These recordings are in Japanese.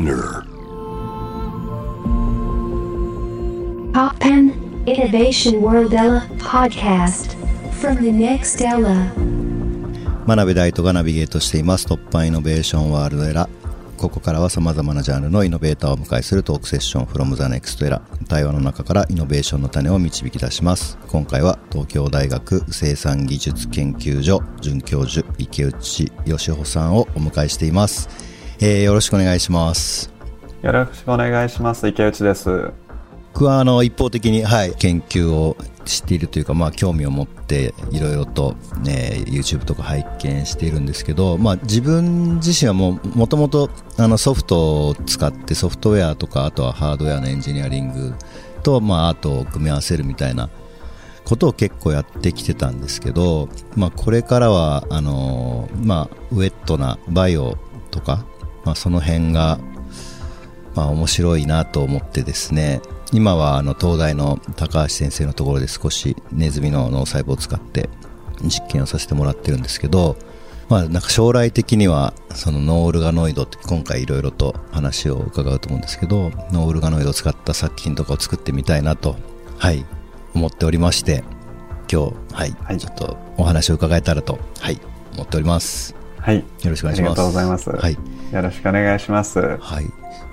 Spinner. Pop Pen Innovation World Ella Podcast from the next Ella. 真鍋大斗がナビゲートしています。突破イノベーションワールドエラ。ここからは様々なジャンルのイノベーターをお迎えするトークセッション from the next era 対話の中からイノベーションの種を導き出します。今回は東京大学生産技術研究所准教授池内義穂さんをお迎えしています、えーよろしくお願いしますよろしくお願いします。池内です。僕はあの一方的に、はい、研究をしているというか、まあ、興味を持っていろいろと、ね、YouTube とか拝見しているんですけど、まあ、自分自身はももともとあのソフトを使ってソフトウェアとかあとはハードウェアのエンジニアリングと、まあ、アートを組み合わせるみたいなことを結構やってきてたんですけど、まあ、これからはあの、まあ、ウェットなバイオとか、まあ、その辺がまあ、面白いなと思ってですね。今はあの東大の高橋先生のところで少しネズミの脳細胞を使って実験をさせてもらってるんですけど、まあ、なんか将来的にはそのノーオルガノイドって今回いろいろと話を伺うと思うんですけどノーオルガノイドを使った作品とかを作ってみたいなと、はい、思っておりまして今日、はいはい。ちょっとお話を伺えたらと、はい、思っておりますはい。よろしくお願いしますありがとうございます。はいよろしくお願いします。はい。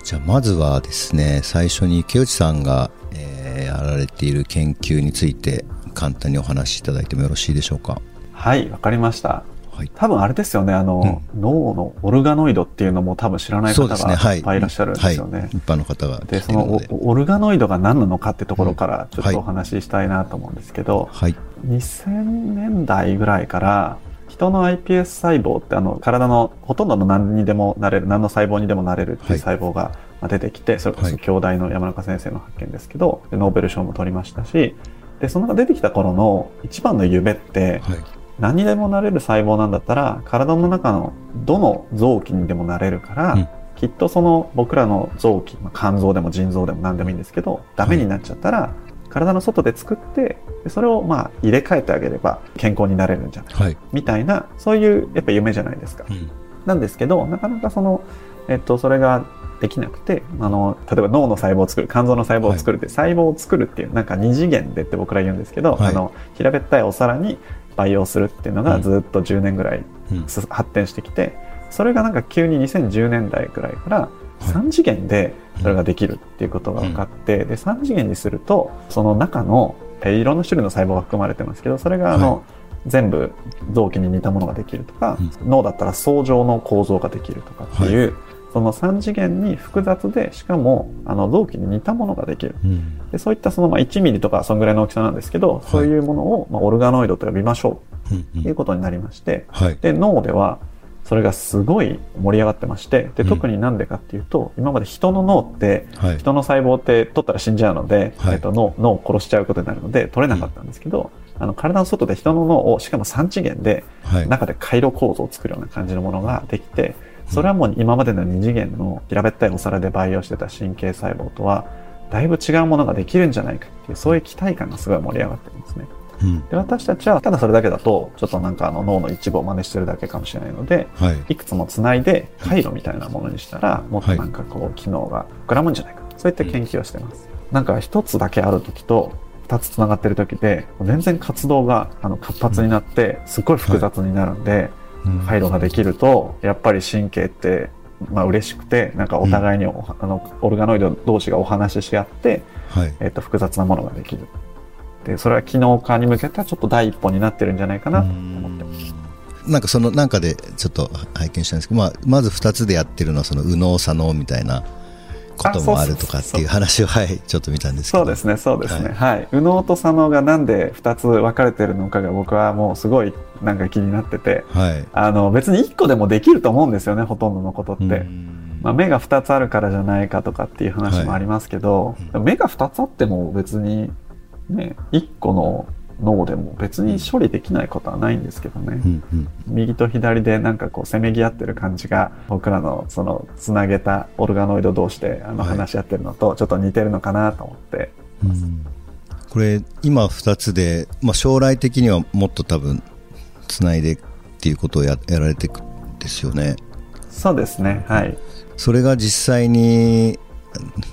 じゃあまずはですね、最初に池内さんが、えーやられている研究について簡単にお話しいただいてもよろしいでしょうか？はい、わかりました。はい。多分あれですよね、あの、脳のオルガノイドっていうのも多分知らない方。がいっぱいいらっしゃるんですよね。はい、一般の方がで。そのおオルガノイドが何なのかってところからちょっはいとお話ししたいなと思うんですけど、はい。2000年代ぐらいから人の iPS 細胞ってあの体のほとんどの何にでもなれる何の細胞にでもなれるっていう細胞がまあ出てきて、それこはい。そ兄弟の山中先生の発見ですけどでノーベル賞も取りましたしでその中出てきた頃の一番の夢ってはい。何にでもなれる細胞なんだったら体の中のどの臓器にでもなれるから、うん。きっとその僕らの臓器、まあ肝臓でも腎臓でも何でもいいんですけどダメになっちゃったら、体の外で作ってでそれをまあ入れ替えてあげれば健康になれるんじゃないはい。みたいなそういうやっぱ夢じゃないですか。うん。なんですけどなかなかその、えっと、それができなくてあの例えば脳の細胞を作る肝臓の細胞を作るって、細胞を作るっていうなんか二次元でって僕ら言うんですけど、はいあの平べったいお皿に培養するっていうのがうんずっと10年ぐらいうん。す発展してきてそれがなんか急に2010年代ぐらいから3次元でそれができるっていうことが分かって、で3次元にするとその中のえーいろんな種類の細胞が含まれてますけどそれがあの、は全部臓器に似たものができるとか、脳だったら層状の構造ができるとかっていう、その3次元に複雑でしかもあの臓器に似たものができる。うん。でそういったそのまあ1ミリとかそんぐらいの大きさなんですけど、そういうものをまあオルガノイドと呼びましょうん。うということになりまして、はい。で脳ではそれがすごい盛り上がってましてでうん特になんでかっていうと、今まで人の脳ってはい。人の細胞って取ったら死んじゃうので、はいえっと、脳脳を殺しちゃうことになるので取れなかったんですけど、あの体の外で人の脳をしかも3次元ではい。中で回路構造を作るような感じのものができてそれはもう今までの2次元の平べったいお皿で培養してた神経細胞とはだいぶ違うものができるんじゃないかっていうそういう期待感がすごい盛り上がってるんですね。うん。で私たちはただそれだけだとちょっとなんかあの脳の一部を真似してるだけかもしれないのではい。いくつもつないで回路みたいなものにしたらもっとなんかこう機能が膨らむんじゃないかそういった研究をしてます。なんか一つだけある時と二つつながってる時で全然活動があの活発になってすっごい複雑になるんで、うん回路ができるとやっぱり神経ってまあ嬉しくてなんかお互いにお,、あのオルガノイド同士がお話しし合って、はい。えっと複雑なものができるでそれは機能化に向けたちょっと第一歩になってるんじゃないかなと思ってます。なんかそのなんかでちょっと拝見したんですけど、まあ、まず2つでやってるのはその右脳左脳みたいなこともあるとかっていう話をはいちょっと見たんですけど。そうですね、そうですね。はい。右脳と左脳がなんで2つ分かれてるのかが僕はもうすごいなんか気になってて、はい。あの別に1個でもできると思うんですよね、ほとんどのことって。うん。まあ、目が2つあるからじゃないかとかっていう話もありますけど、はい。目が2つあっても別にね、1個の脳でも別に処理できないことはないんですけどね。うんうん右と左でなんかこうせめぎ合ってる感じが僕らのそのつなげたオルガノイド同士であのはい話し合ってるのとちょっと似てるのかなと思って、うんこれ今2つで、まあ、将来的にはもっと多分つないでっていうことをややられていくんですよねそうですね。はい。それが実際に、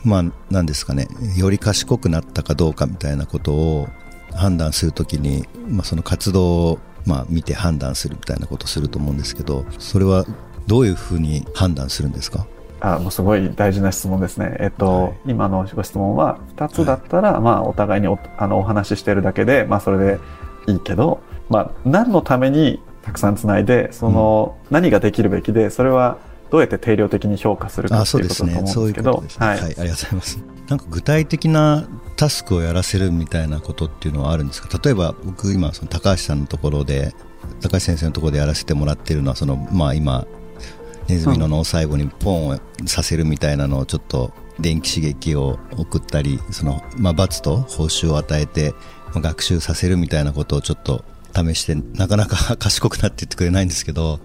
まあ、なんですかね、より賢くなったかどうかみたいなことを判断するときに、まあ、その活動を、まあ、見て判断するみたいなことをすると思うんですけど、それはどういうふうに判断するんですか？あもうすごい大事な質問ですね。えっと、はい。今のご質問は、2つだったら、まあ、お互いにおあのお話ししてるだけで、まあ、それでいいけど、まあ、何のためにたくさんつないで、その、何ができるべきで、それはどうやって定量的に評価するかあっていう。ことだと思そううんですけど、ね。は、はいい。ありがとうございます。なんか具体的なタスクをやらせるみたいなことっていうのはあるんですか？例えば僕今その高橋さんのところで高橋先生のところでやらせてもらってるのはそのまあ今ネズミの脳細胞にポンをさせるみたいなのをちょっと電気刺激を送ったりそのまあ罰と報酬を与えてまあ学習させるみたいなことをちょっと試してなかなか 賢くなって言ってくれないんですけど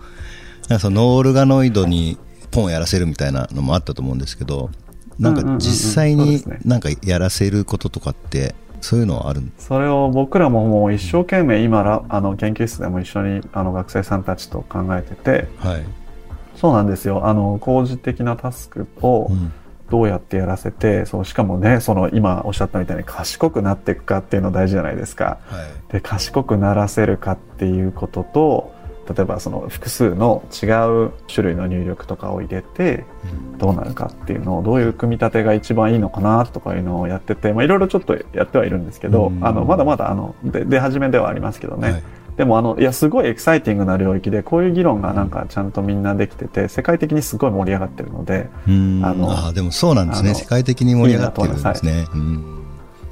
なんかそのノーオルガノイドにポンやらせるみたいなのもあったと思うんですけどなんか実際になんかやらせることとかってそういうのはあるん？それを僕らももう一生懸命今ら、あの、研究室でも一緒に、あの、学生さんたちと考えてて、はい、そうなんですよ。あの、工事的なタスクをうんどうやってやらせて、そう、しかもね、その今おっしゃったみたいに賢くなっていくかっていうの大事じゃないですか。はいで、賢くならせるかっていうことと、例えばその複数の違う種類の入力とかを入れてどうなるかっていうのをどういう組み立てが一番いいのかなとかいうのをやってて、まあ、いろいろちょっとやってはいるんですけど、うん。あのまだまだあので出始めではありますけどね、はい。でもあのいやすごいエキサイティングな領域でこういう議論がなんかちゃんとみんなできてて世界的にすごい盛り上がってるのでうん。あのあでもそうなんですね。世界的に盛り上がってる。んですね。うん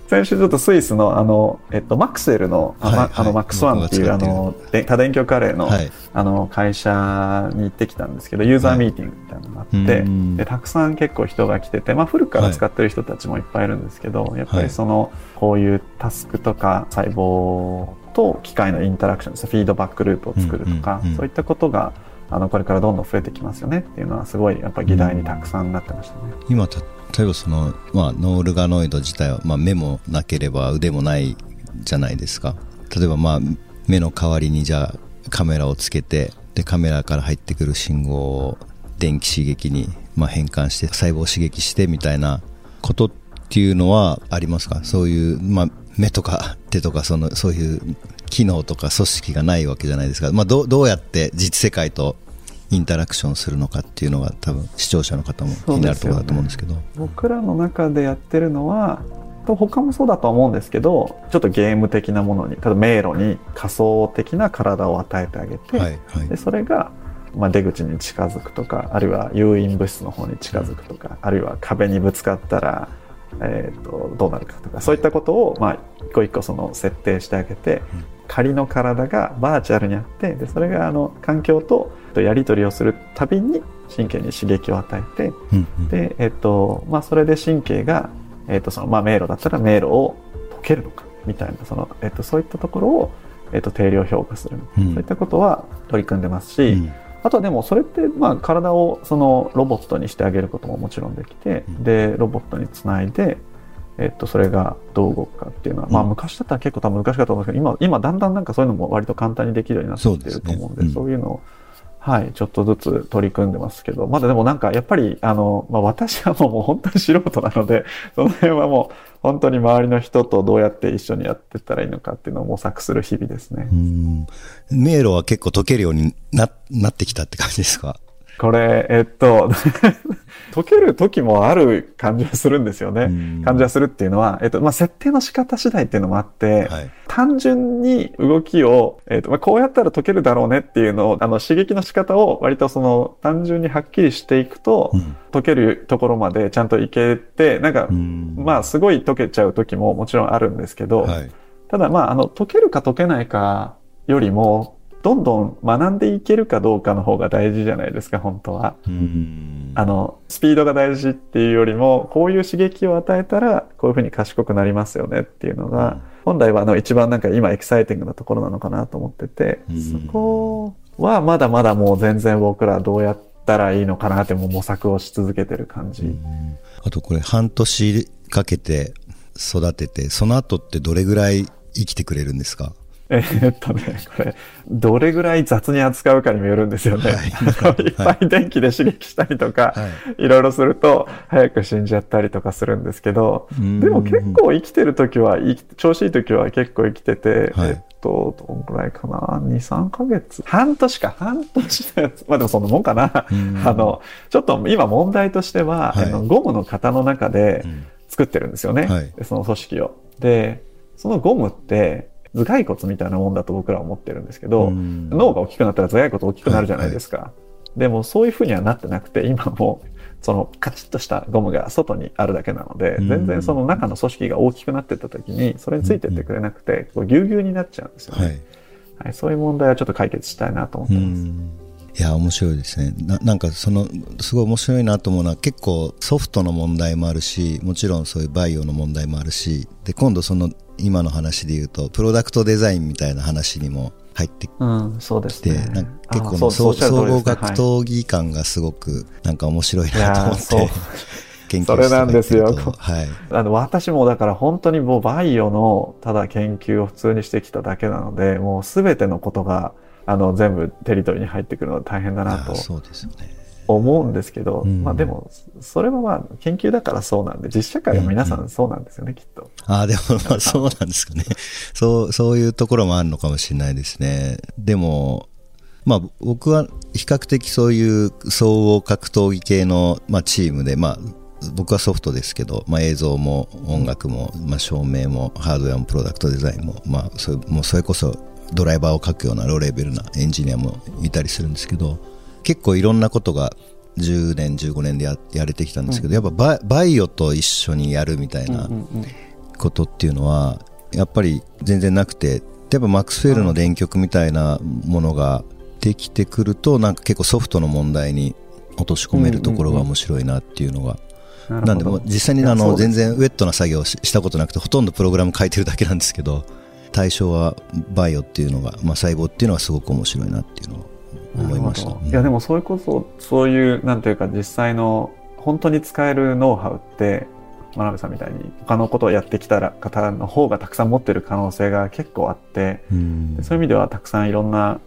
先週ちょっとスイスのあの、えっと、マクセルの,はいはい。あのマックスワンっていうあので多電極カレーの,、はい。あの会社に行ってきたんですけどユーザーミーティングみたいなのがあって、うん。でたくさん結構人が来てて、まあ、古くから使ってる人たちもいっぱいいるんですけど、やっぱりそのこういうタスクとか細胞と機械のインタラクションですフィードバックループを作るとか、そういったことがあのこれからどんどん増えてきますよねっていうのはすごいやっぱ議題にたくさんなってましたね。今た例えばその、まあ、ノールガノイド自体は、まあ、目もなければ腕もないじゃないですか。例えば、まあ、目の代わりにじゃあカメラをつけてでカメラから入ってくる信号を電気刺激に、まあ、変換して細胞を刺激してみたいなことっていうのはありますか？そういう、まあ、目とか手とかそのそういう機能とか組織がないわけじゃないですか、まあ、どどうやって実世界とインタラクションするのかっていうのが多分視聴者の方も気になるところだと思うんですけど。僕らの中でやってるのはと他もそうだとは思うんですけどちょっとゲーム的なものに例えば迷路に仮想的な体を与えてあげて、はいはい。でそれが、まあ、出口に近づくとかあるいは誘引物質の方に近づくとかあるいは壁にぶつかったら、えー、とどうなるかとかそういったことを、まあ、一個一個その設定してあげて、仮の体がバーチャルにあってでそれがあの環境とやり取りをするたびに神経に刺激を与えてうんうん。で、えっとまあ、それで神経が、えっとそのまあ、迷路だったら迷路を解けるのかみたいなその、えっとそういったところを、えっと定量評価する、うん。そういったことは取り組んでますし、うん。あとはでもそれってまあ体をそのロボットにしてあげることももちろんできて、うん。でロボットにつないで、えっとそれがどう動くかっていうのは、まあうん昔だったら結構多分難しかったと思うんですけど今今だんだんなんかそういうのも割と簡単にできるようになってきてると思うんでね。うん。そういうのをはい、ちょっとずつ取り組んでますけど、まだでもなんかやっぱり、あの、まあ私はもうもう本当に素人なので、その辺はもう本当に周りの人とどうやって一緒にやってったらいいのかっていうのを模索する日々ですね。う。ん。迷路は結構解けるようにななってきたって感じですか？これ、えっと、解ける時もある感じはするんですよね。うん。感じはするっていうのは、えっと、まあ、設定の仕方次第っていうのもあって、はい。単純に動きを、えっと、まあ、こうやったら解けるだろうねっていうのを、あの、刺激の仕方を割とその、単純にはっきりしていくと、うん。解けるところまでちゃんといけて、なんか、うん。まあ、すごい解けちゃう時ももちろんあるんですけど、はい。ただまあ、あの、解けるか解けないかよりも、どんどん学んでいけるかどうかの方が大事じゃないですか、本当は。うん。あの、スピードが大事っていうよりも、こういう刺激を与えたら、こういうふうに賢くなりますよねっていうのが、本来はあの一番なんか今エキサイティングなところなのかなと思ってて、うん。そこはまだまだもう全然僕らどうやったらいいのかなってもう模索をし続けてる感じ。あとこれ半年かけて育ててその後ってどれぐらい生きてくれるんですか？えーっとね、これ、どれぐらい雑に扱うかにもよるんですよね。はいいっぱい電気で刺激したりとか、はいいろいろすると早く死んじゃったりとかするんですけど、うんでも結構生きてる時は、調子いい時は結構生きてて、はいえっと、どんぐらいかな ?2、3ヶ月？半年か、半年のやつ。まあでもそんなもんかな。うんあの、ちょっと今問題としては、はいあのゴムの型の中でうん作ってるんですよね。はいでその組織を。で、そのゴムって頭蓋骨みたいなもんだと僕らは思ってるんですけど、うん。脳が大きくなったら頭蓋骨大きくなるじゃないですか。でもそういうふうにはなってなくて、今もうそのカチッとしたゴムが外にあるだけなので、うん。全然その中の組織が大きくなってった時に、それについてってくれなくて、こうぎゅうぎゅうになっちゃうんですよね。はい。はい、そういう問題はちょっと解決したいなと思ってうます。ん。いや面白いですね。ななんかそのすごい面白いなと思うのは結構ソフトの問題もあるしもちろんそういうバイオの問題もあるしで今度その今の話で言うとプロダクトデザインみたいな話にも入ってきうん、そうですて、ね。なんか結構あそう総合格闘技感がすごくなんか面白いなと思って研究それなんですよ。はい。あの私もだから本当にもうバイオのただ研究を普通にしてきただけなのでもう全てのことがあの全部テリトリーに入ってくるので大変だなと。あそうですよね思うんですけど、うんまあでもそれはまあ研究だからそうなんで実社会は皆さんそうなんですよね、きっと。ああ、でも、まあ、そうなんですかね。そう、そういうところもあるのかもしれないですね。でも、まあ、僕は比較的そういう総合格闘技系の、まあ、チームで、まあ、僕はソフトですけど、まあ、映像も音楽も、まあ、照明もハードウェアもプロダクトデザインも、まあ、それもうそれこそドライバーを書くようなローレベルなエンジニアもいたりするんですけど結構いろんなことが10年15年でややれてきたんですけど、やっぱバイバイオと一緒にやるみたいな、ことっていうのはやっぱり全然なくて例えばマックスフェールの電極みたいなものができてくるとなんか結構ソフトの問題に落とし込めるところが面白いなっていうのが、なんで実際にあの全然ウェットな作業をししたことなくてほとんどプログラム書いてるだけなんですけど対象はバイオっていうのが、まあ、細胞っていうのはすごく面白いなっていうのを思いました、いやでもそれこそそういうなんていうか実際の本当に使えるノウハウって真鍋さんみたいに他のことをやってきたら方の方がたくさん持ってる可能性が結構あってうん。でそういう意味ではたくさんいろんな、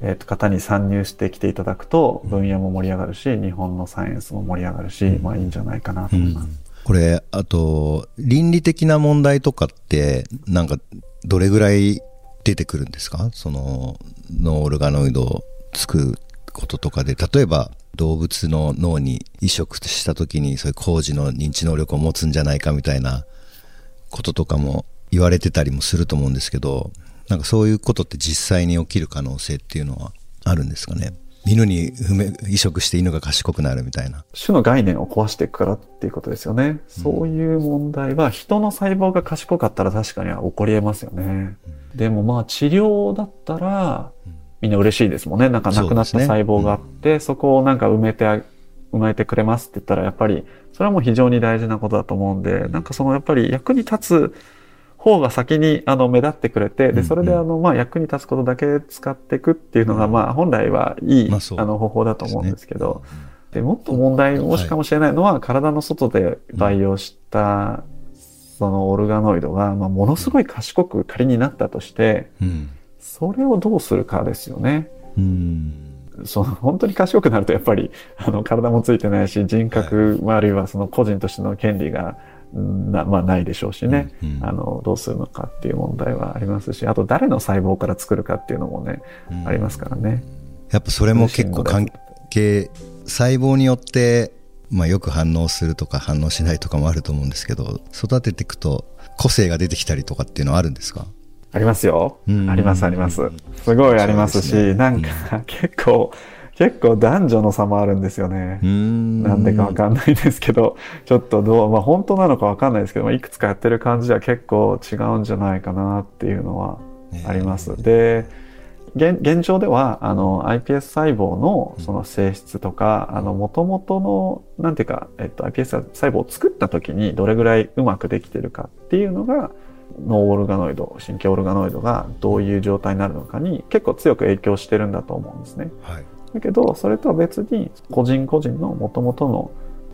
えーと方に参入してきていただくと分野も盛り上がるし日本のサイエンスも盛り上がるし、まあいいんじゃないかなと思います。これあと倫理的な問題とかってなんかどれぐらい出てくるんですか？そのノーオルガノイドを作ることとかで例えば動物の脳に移植した時にそういう工事の認知能力を持つんじゃないかみたいなこととかも言われてたりもすると思うんですけどなんかそういうことって実際に起きる可能性っていうのはあるんですかね？犬に移植して犬が賢くなるみたいな。種の概念を壊していくからっていうことですよね。そういう問題は人の細胞が賢かったら確かには起こり得ますよね。でもまあ治療だったらみんな嬉しいですもんね。なんか亡くなった細胞があって、そこをなんか埋めてあ、埋めてくれますって言ったらやっぱりそれはもう非常に大事なことだと思うんで、なんかそのやっぱり役に立つ方が先にあの目立ってくれて、で、それであのまあ役に立つことだけ使っていくっていうのがまあ本来はいいまあそう。あの方法だと思うんですけど、で、もっと問題もしかもしれないのは、体の外で培養した、そのオルガノイドが、まあ、ものすごい賢く仮になったとして、うんそれをどうするかですよね。うん。その本当に賢くなるとやっぱりあの体もついてないし人格、あるいはその個人としての権利がな,、まあ、ないでしょうしね、うんうん。あのどうするのかっていう問題はありますしあと誰の細胞から作るかっていうのもね、うん。ありますからね。やっぱそれも結構関係細胞によって、まあ、よく反応するとか反応しないとかもあると思うんですけど育てていくと個性が出てきたりとかっていうのはあるんですか？ありますよ。うんありますあります。すごいありますし、ねなんか結構、結構男女の差もあるんですよね。うんなんでかわかんないですけど、ちょっとどう、まあ本当なのかわかんないですけど、まあいくつかやってる感じでは結構違うんじゃないかなっていうのはあります。で、現現状では、あの、iPS 細胞のその性質とか、あの、元々の、なんていうか、えっと、iPS 細胞を作った時にどれぐらいうまくできてるかっていうのが、脳オルガノイド、神経オルガノイドがどういう状態になるのかに結構強く影響してるんだと思うんですね。はい。だけど、それとは別に個人個人の元々の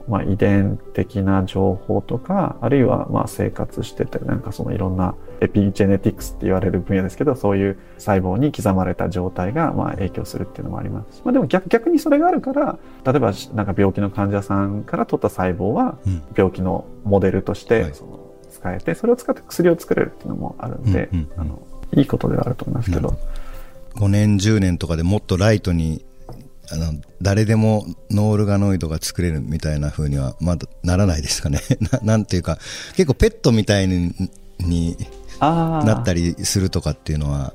まあ、遺伝的な情報とか、あるいはまあ生活してて、なんかそのいろんなエピジェネティクスって言われる分野ですけど、そういう細胞に刻まれた状態がまあ影響するっていうのもあります。し、まあでも逆逆にそれがあるから、例えばなんか病気の患者さんから取った細胞はうん。病気のモデルとして、はい。その使えて、それを使って薬を作れるっていうのもあるんで、うんうんうん。あの、いいことではあると思いますけど。なるほ。5年10年とかでもっとライトにあの誰でもノールガノイドが作れるみたいな風にはまだならないですかね。ななんていうか結構ペットみたいになったりするとかっていうのは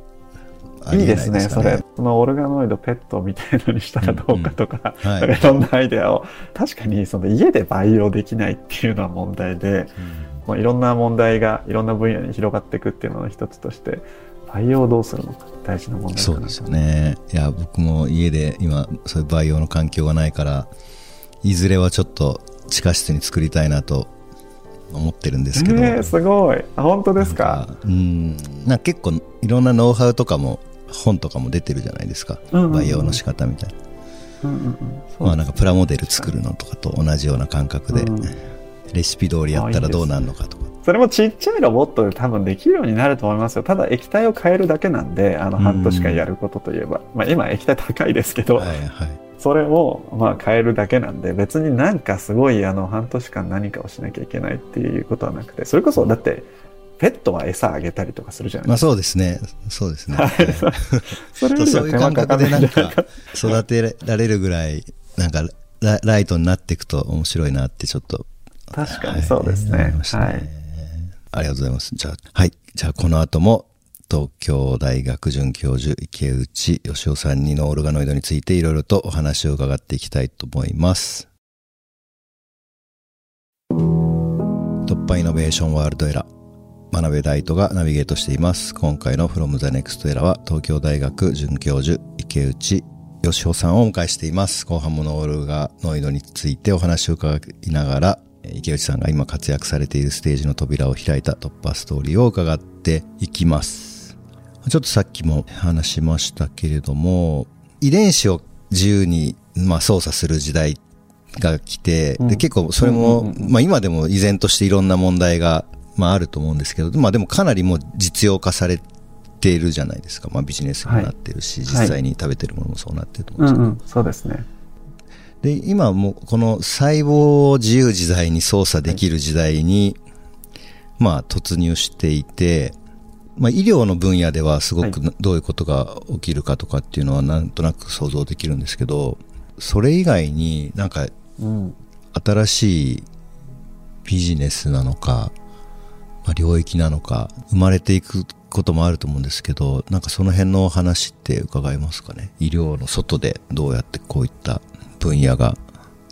ありえないいいですね、ですかねそれ。そのオルガノイドペットみたいのにしたらどうかとか、うんうん。はい。いろんなアイデアを、確かにその家で培養できないっていうのは問題で、まあ、いろんな問題がいろんな分野に広がっていくっていうのの一つとして、培養をどうするのか大事な問題そうですよね。いや僕も家で今そういう培養の環境がないからいずれはちょっと地下室に作りたいなと思ってるんですけど、えー、すごい。あ、本当ですか？うん。なんか結構いろんなノウハウとかも本とかも出てるじゃないですか、うんうんうん。培養の仕方みたいな、うんうんうん。まあなんかプラモデル作るのとかと同じような感覚で、うんレシピ通りやったらどうなるのかとか。それもちっちゃいロボットで多分できるようになると思いますよ。ただ液体を変えるだけなんで、あのうん。半年間やることといえば。まあ今液体高いですけど、はいはい。それをまあ変えるだけなんで、別になんかすごいあの半年間何かをしなきゃいけないっていうことはなくて、それこそだって、ペットは餌あげたりとかするじゃないまあですか。そうですね。そうですね、はい。はい。そそういう感覚でなんか育てられるぐらいなんかラライトになっていくと面白いなってちょっと確かにそうですね。はい。ありがとうございます。じゃあ、はい。じゃあ、この後も、東京大学准教授池内義雄さんにノールガノイドについていろいろとお話を伺っていきたいと思います。突破イノベーションワールドエラー。真鍋大斗がナビゲートしています。今回の From the Next Era は東京大学准教授池内義雄さんをお迎えしています。後半もノールガノイドについてお話を伺いながら、池内さんが今活躍されているステージの扉を開いた突破ストーリーを伺っていきます。ちょっとさっきも話しましたけれども、遺伝子を自由に、まあ、操作する時代が来て、うんで結構それも、まあ今でも依然としていろんな問題が、まああると思うんですけど、まあでもかなりもう実用化されているじゃないですか。まあビジネスにもなってるし、はい実際に食べてるものもそうなってると思うんですけど。うんうん、そうですね。で、今もうこの細胞を自由自在に操作できる時代に、まあ突入していて、まあ医療の分野ではすごくはどういうことが起きるかとかっていうのはなんとなく想像できるんですけど、それ以外になんかうん。新しいビジネスなのか、まあ、領域なのか生まれていくこともあると思うんですけどなんかその辺のお話って伺えますかね医療の外でどうやってこういった分野が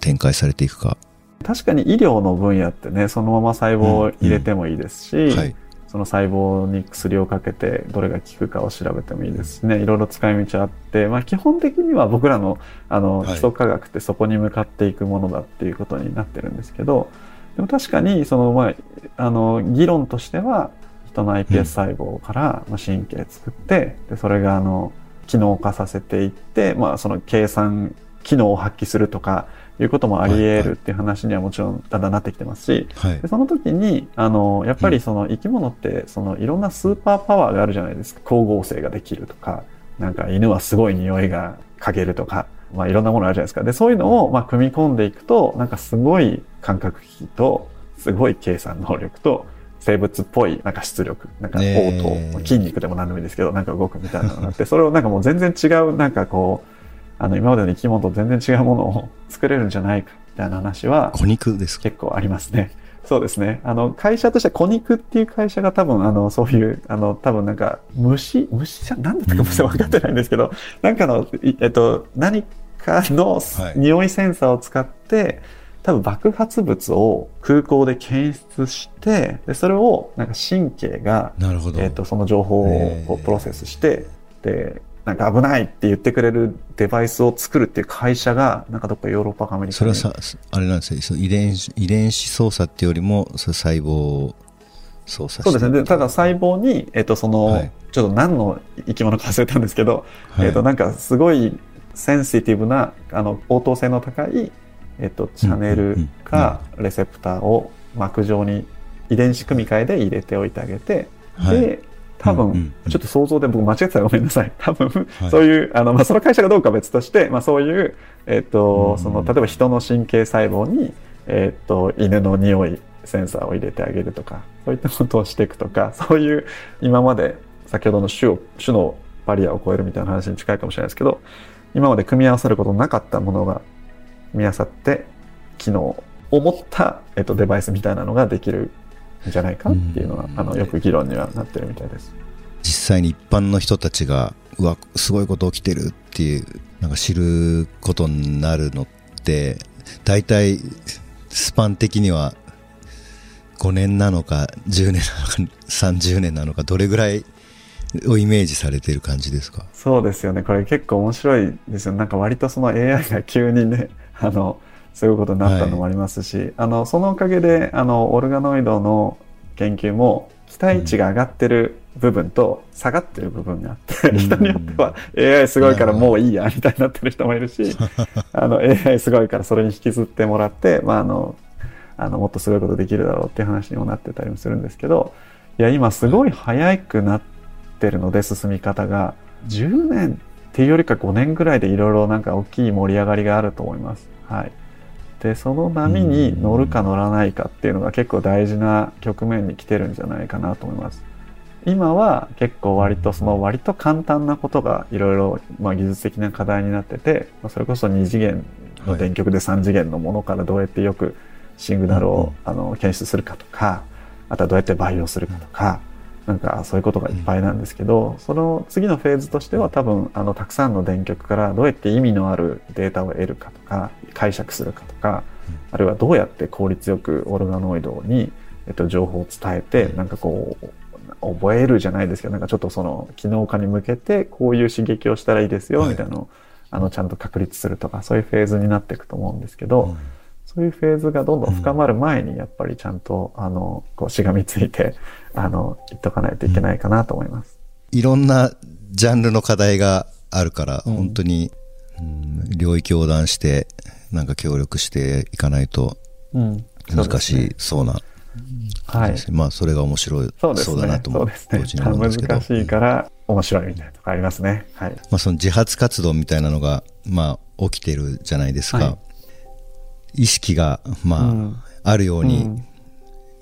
展開されていくか、確かに医療の分野ってね、そのまま細胞を入れてもいいですし、はい。その細胞に薬をかけてどれが効くかを調べてもいいですしね、いろいろ使い道あって、まあ基本的には僕らのあのはい。基礎科学ってそこに向かっていくものだっていうことになってるんですけど、でも確かにそのまあ、あの議論としては人の iPS 細胞からまあ神経作って、でそれがあの機能化させていって、まあその計算機能を発揮するとかいうこともあり得るっていう話にはもちろんだんだんなってきてますし、はい。でその時に、あの、やっぱりその生き物って、そのいろんなスーパーパワーがあるじゃないですか。光合成ができるとか、なんか犬はすごい匂いが嗅げるとか、まあいろんなものあるじゃないですか。で、そういうのをまあ組み込んでいくと、なんかすごい感覚器と、すごい計算能力と、生物っぽいなんか出力、なんか応答、筋肉でも何でもいいですけど、なんか動くみたいなのがあって、それをなんかもう全然違う、なんかこう、あの、今までの生き物と全然違うものを作れるんじゃないか、みたいな話は、小肉ですか？結構ありますね。そうですね。あの、会社としては、コニクっていう会社が多分、あの、そういう、あの、多分なんか、虫、虫じゃ、なんだったかも分かってないんですけど、なんかの、いえっと、何かのはい。匂いセンサーを使って、多分爆発物を空港で検出して、で、それを、なんか神経が、なるほど、えっと、その情報をプロセスして、で、なんか危ないって言ってくれるデバイスを作るっていう会社が、なんかどっかヨーロッパかアメリカに。それはさあれなんですよ。その遺伝子遺伝子操作っていうよりもそれ細胞を操作そうですね。で、ただ細胞に、えっ、と、その、はい。ちょっと何の生き物か忘れたんですけど、はい。えっ、と、なんかすごいセンシティブな、あの、応答性の高いえっと、チャネルかレセプターを膜状に遺伝子組み換えで入れておいてあげて、はい。で多分、ちょっと想像で僕間違ってたらごめんなさい。多分、はい。そういうあの、まあ、その会社がどうかは別として、まあ、そういう、えっとうん。その例えば人の神経細胞に、えっと犬の匂いセンサーを入れてあげるとかそういったことをしていくとか そういう今まで先ほどの種を種のバリアを超えるみたいな話に近いかもしれないですけど今まで組み合わさることなかったものが組み合わさって機能を持った、えっと、デバイスみたいなのができるんじゃないかっていうのはうんあのよく議論にはなってるみたいです。実際に一般の人たちがうわすごいこと起きてるっていうなんか知ることになるのって大体スパン的には5年なのか10年なのか30年なのかどれぐらいをイメージされてる感じですか？そうですよね。これ結構面白いですよ。なんか割とその AI が急にね、あの、そういうことになったのもありますし、あの、そのおかげで、あの、オルガノイドの研究も期待値が上がってる部分と下がってる部分があって、うん人によっては AI すごいからもういいや、みたいになってる人もいるし、あの、AI すごいからそれに引きずってもらって、まあ、あの、あの、もっとすごいことできるだろうっていう話にもなってたりもするんですけど、いや、今すごい早くなってるので、進み方が。10年っていうよりか5年ぐらいでいろいろなんか大きい盛り上がりがあると思います。はい。で、その波に乗るか乗らないかっていうのが結構大事な局面に来てるんじゃないかなと思います。今は結構割とその割と簡単なことがいろいろまあ技術的な課題になってて、まあそれこそ2次元の電極で3次元のものからどうやってよくシングナルをあの検出するかとか、あとはどうやって培養するかとか、なんかそういうことがいっぱいなんですけど、その次のフェーズとしては多分あのたくさんの電極からどうやって意味のあるデータを得るかとか解釈するかとか、あるいはどうやって効率よくオルガノイドに、えっと、情報を伝えてなんかこう覚えるじゃないですけどなんかちょっとその機能化に向けてこういう刺激をしたらいいですよはい。みたいなのを、あのちゃんと確立するとかそういうフェーズになっていくと思うんですけど、そういうフェーズがどんどん深まる前にやっぱりちゃんとあのこうしがみついてあの言っとかないといけないかなと思います。いろんなジャンルの課題があるから、うん本当に、うん領域横断して、なんか協力していかないとうん、難しいそうなはい。ですねまあ、それが面白いそうですね。だなともそうですねす。難しいから面白いみたいなとこありますね。はい。まあ、その自発活動みたいなのが、まあ、起きてるじゃないですか。はい意識が、まあ、うん。あるようにうん。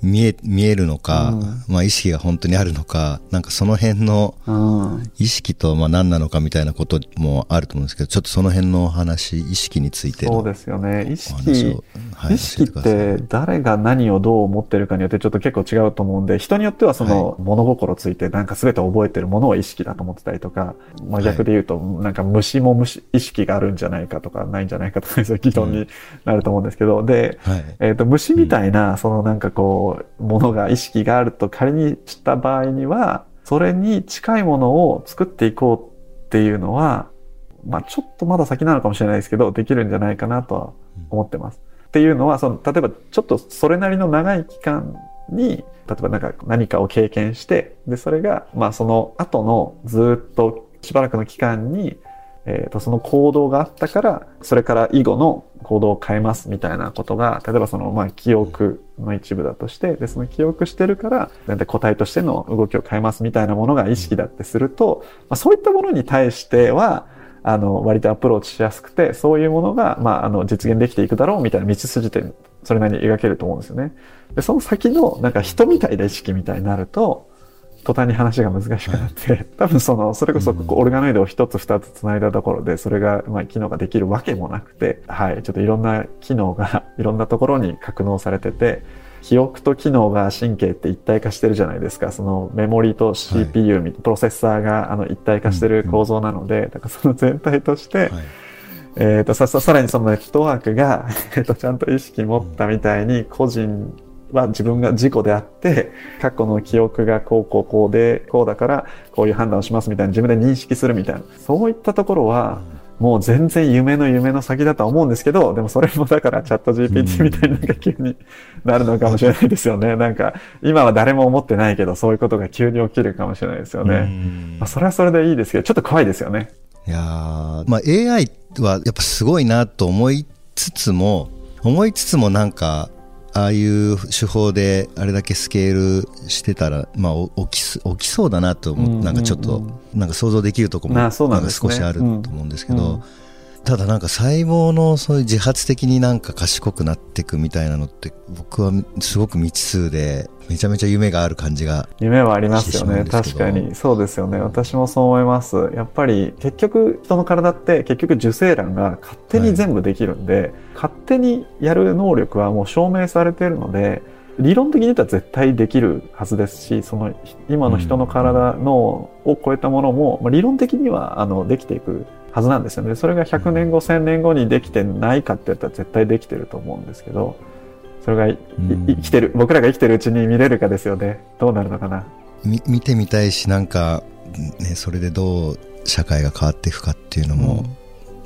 見え、見えるのか、うん。まあ、意識が本当にあるのか、なんかその辺のうん。意識と、まあ、何なのかみたいなこともあると思うんですけど、ちょっとその辺のお話、意識についてのそうですよね。意お識話を、、はい意識って誰が何をどう思ってるかによってちょっと結構違うと思うんで、人によってはその物心ついてなんか全て覚えてるものを意識だと思ってたりとか、まあはい。逆で言うとなんか虫も虫意識があるんじゃないかとかないんじゃないかとかそういう議論になると思うんですけど、で、はい。えっ、と、虫みたいな、そのなんかこう、ものが意識があると仮にした場合には、それに近いものを作っていこうっていうのは、まあちょっとまだ先なのかもしれないですけど、できるんじゃないかなとは思ってます。っていうのは、その、例えばちょっとそれなりの長い期間に、例えばなんか何かを経験して、で、それが、まあその後のずっとしばらくの期間に、えーとその行動があったからそれから以後の行動を変えますみたいなことが例えばそのまあ記憶の一部だとしてでその記憶してるから全体個体としての動きを変えますみたいなものが意識だってすると、まあ、そういったものに対してはあの割とアプローチしやすくてそういうものが、まあ、あの実現できていくだろうみたいな道筋ってそれなりに描けると思うんですよね。でその先のなんか人みたいな意識みたいになると途端に話が難しくなって、多分その、それこそオルガノイドを一つ二つ繋いだところで、それが、まあ、機能ができるわけもなくて、はい、ちょっといろんな機能がいろんなところに格納されてて、記憶と機能が神経って一体化してるじゃないですか。そのメモリと CPU、みプロセッサーがあの一体化してる構造なので、だからその全体として、はい。えー、とさささらにそのネットワークが、えー、とちゃんと意識持ったみたいに個人は自分が自己であって過去の記憶がこうこうこうでこうだからこういう判断をしますみたいな自分で認識するみたいなそういったところはもう全然夢の夢の先だとは思うんですけどでもそれもだからチャット GPT みたいなのが急になるのかもしれないですよね なんか今は誰も思ってないけどそういうことが急に起きるかもしれないですよね。うんまあ、それはそれでいいですけどちょっと怖いですよね。いやーまあ、AI はやっぱすごいなと思いつつも、思いつつもなんかああいう手法であれだけスケールしてたら、まあ、起きす起きそうだなと思って、なんかちょっとなんか想像できるとこもあなんか少しあると思うんですけど、ただなんか細胞のそういう自発的になんか賢くなっていくみたいなのって僕はすごく未知数でめちゃめちゃ夢がある感じが夢はありますよね。確かにそうですよね。私もそう思います。やっぱり結局人の体って結局受精卵が勝手に全部できるんで、勝手にやる能力はもう証明されているので理論的に言ったら絶対できるはずですしその今の人の体のを超えたものも、まあ、理論的にはあのできていくはずなんですよね。それが100年後1000年後にできてないかって言ったら絶対できてると思うんですけどそれが生きてる僕らが生きてるうちに見れるかですよね。どうなるのかな？み見てみたいしなんか、ね、それでどう社会が変わっていくかっていうのも、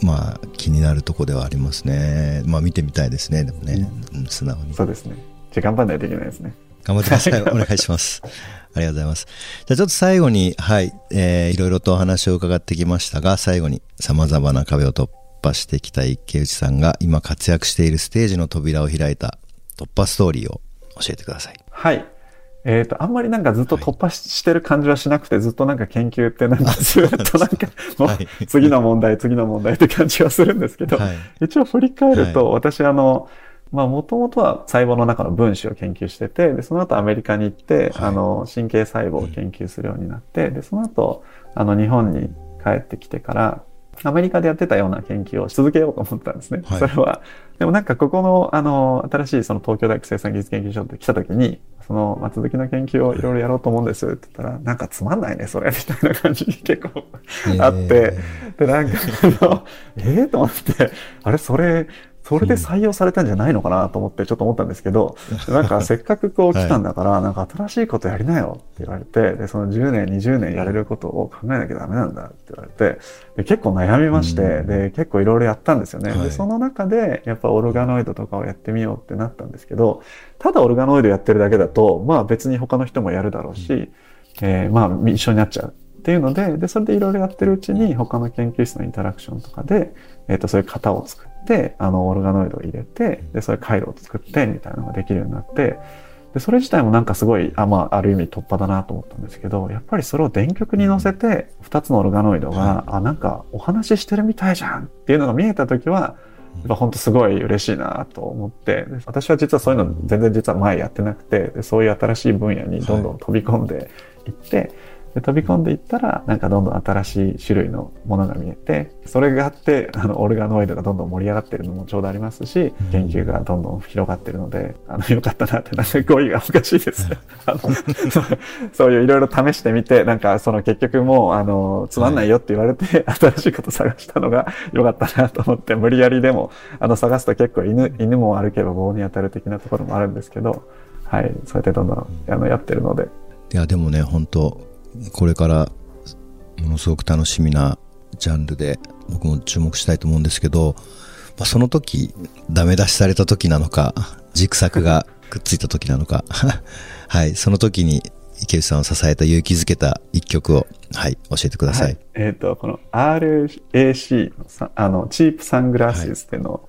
まあ気になるとこではありますね。まあ見てみたいですねでもね、うん。素直に。そうですね。じゃあ頑張らないといけないですね。頑張ってください。お願いします。ありがとうございます。じゃあちょっと最後に、はい、えー、いろいろとお話を伺ってきましたが、最後に様々な壁を突破してきた池内さんが今活躍しているステージの扉を開いた突破ストーリーを教えてください。はいえっ、と、あんまりなんかずっと突破し,、してる感じはしなくて、ずっとなんか研究ってなんかずっとなんか、もうはい次の問題、次の問題って感じはするんですけど、はい。一応振り返ると、は私あの、まあもともとは細胞の中の分子を研究してて、で、その後アメリカに行って、はい。あの、神経細胞を研究するようになって、で、その後、あの、日本に帰ってきてから、アメリカでやってたような研究を続けようと思ったんですね。はい。それは、でもなんかここの、あの、新しいその東京大学生産技術研究所って来た時に、その、まあ、続きの研究をい。ろいろやろうと思うんですって言ったら、なんかつまんないね、それ、みたいな感じに結構あって、で、なんか、あの、ええと思って、あれ、それ、それで採用されたんじゃないのかなと思ってちょっと思ったんですけど、なんか せっかくこう来たんだから、なんか新しいことやりなよって言われて、で、その10年、20年やれることを考えなきゃダメなんだって言われて、で結構悩みまして、うん。で、結構いろいろやったんですよね。はい。で、その中で、やっぱオルガノイドとかをやってみようってなったんですけど、ただオルガノイドやってるだけだと、まあ別に他の人もやるだろうし、えーまあ一緒になっちゃう。っていうので、で、それでいろいろやってるうちに、他の研究室のインタラクションとかで、えっ、と、そういう型を作って、あの、オルガノイドを入れて、で、そういう回路を作って、みたいなのができるようになって、で、それ自体もなんかすごい、あ、まあ、ある意味突破だなと思ったんですけど、やっぱりそれを電極に乗せて、二つのオルガノイドが、あ、なんかお話ししてるみたいじゃんっていうのが見えたときは、やっぱ本当すごい嬉しいなと思って、で私は実はそういうの全然実は前やってなくて、でそういう新しい分野にどんどん飛び込んでいって、で飛び込んでいったら、なんかどんどん新しい種類のものが見えて、それがあって、あの、オルガノイドがどんどん盛り上がってるのもちょうどありますし、研究がどんどん広がってるので、あの、よかったなって、なんか 語彙がおかしいです。あの、そういういろいろ試してみて、なんかその結局もう、あの、つまんないよって言われて、新しいこと探したのが よかったなと思って、無理やりでも、あの、探すと結構犬、犬も歩けば棒に当たる的なところもあるんですけど、はい、そうやってどんどん、あの、やってるので、いや、でもね、本当これから、ものすごく楽しみなジャンルで、僕も注目したいと思うんですけど、まあ、その時、ダメ出しされた時なのか、軸作がくっついた時なのか、はい、その時に池内さんを支えた勇気づけた一曲を、はい、教えてください。はい、えっ、と、この RAC のさあの、チープサングラスっていうの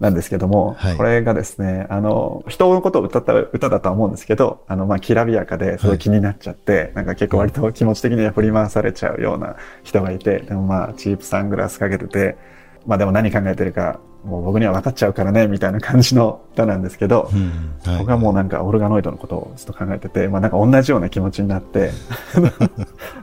なんですけども、はい。これがですね、あの、人のことを歌った歌だとは思うんですけど、あの、まあ、きらびやかですごい気になっちゃって、なんか結構割と気持ち的には振り回されちゃうような人がいて、でもまあ、チープサングラスかけてて、まあでも何考えてるか、もう僕には分かっちゃうからね、みたいな感じの歌なんですけど、うんはい。僕はもうなんかオルガノイドのことをずっと考えてて、まあなんか同じような気持ちになって、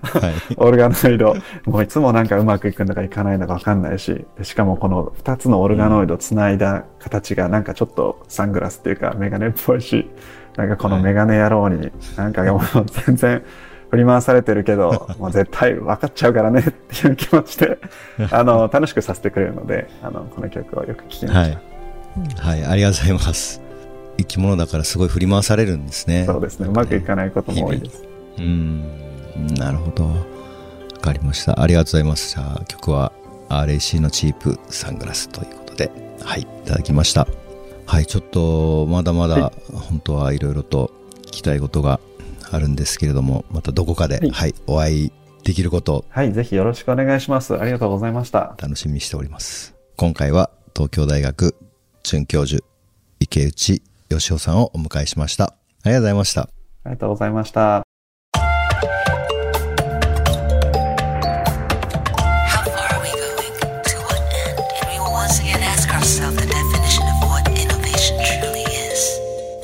はい。オルガノイド、もういつもなんかうまくいくんだかいかないんだかわかんないし、でしかもこの二つのオルガノイドつないだ形がなんかちょっとサングラスっていうかメガネっぽいし、なんかこのメガネ野郎になんかもう全然振り回されてるけど、もう絶対分かっちゃうからねっていう気持ちで、あの、楽しくさせてくれるので、あの、この曲をよく聴きまはした。い。はい、ありがとうございます。生き物だからすごい振り回されるんですね。そうですね。うまくいかないことも多いです。うん、なるほど。わかりました。ありがとうございます。じゃあ曲は RAC のチープサングラスということで、はい、いただきました。はい、ちょっとまだまだは本当はいろいろと聞きたいことがあるんですけれども、またどこかで、はい、お会いできること。はい、ぜひよろしくお願いします。ありがとうございました。楽しみにしております。今回は東京大学准教授、池内義夫さんをお迎えしました。ありがとうございました。ありがとうございました。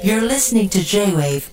You're listening to J-Wave.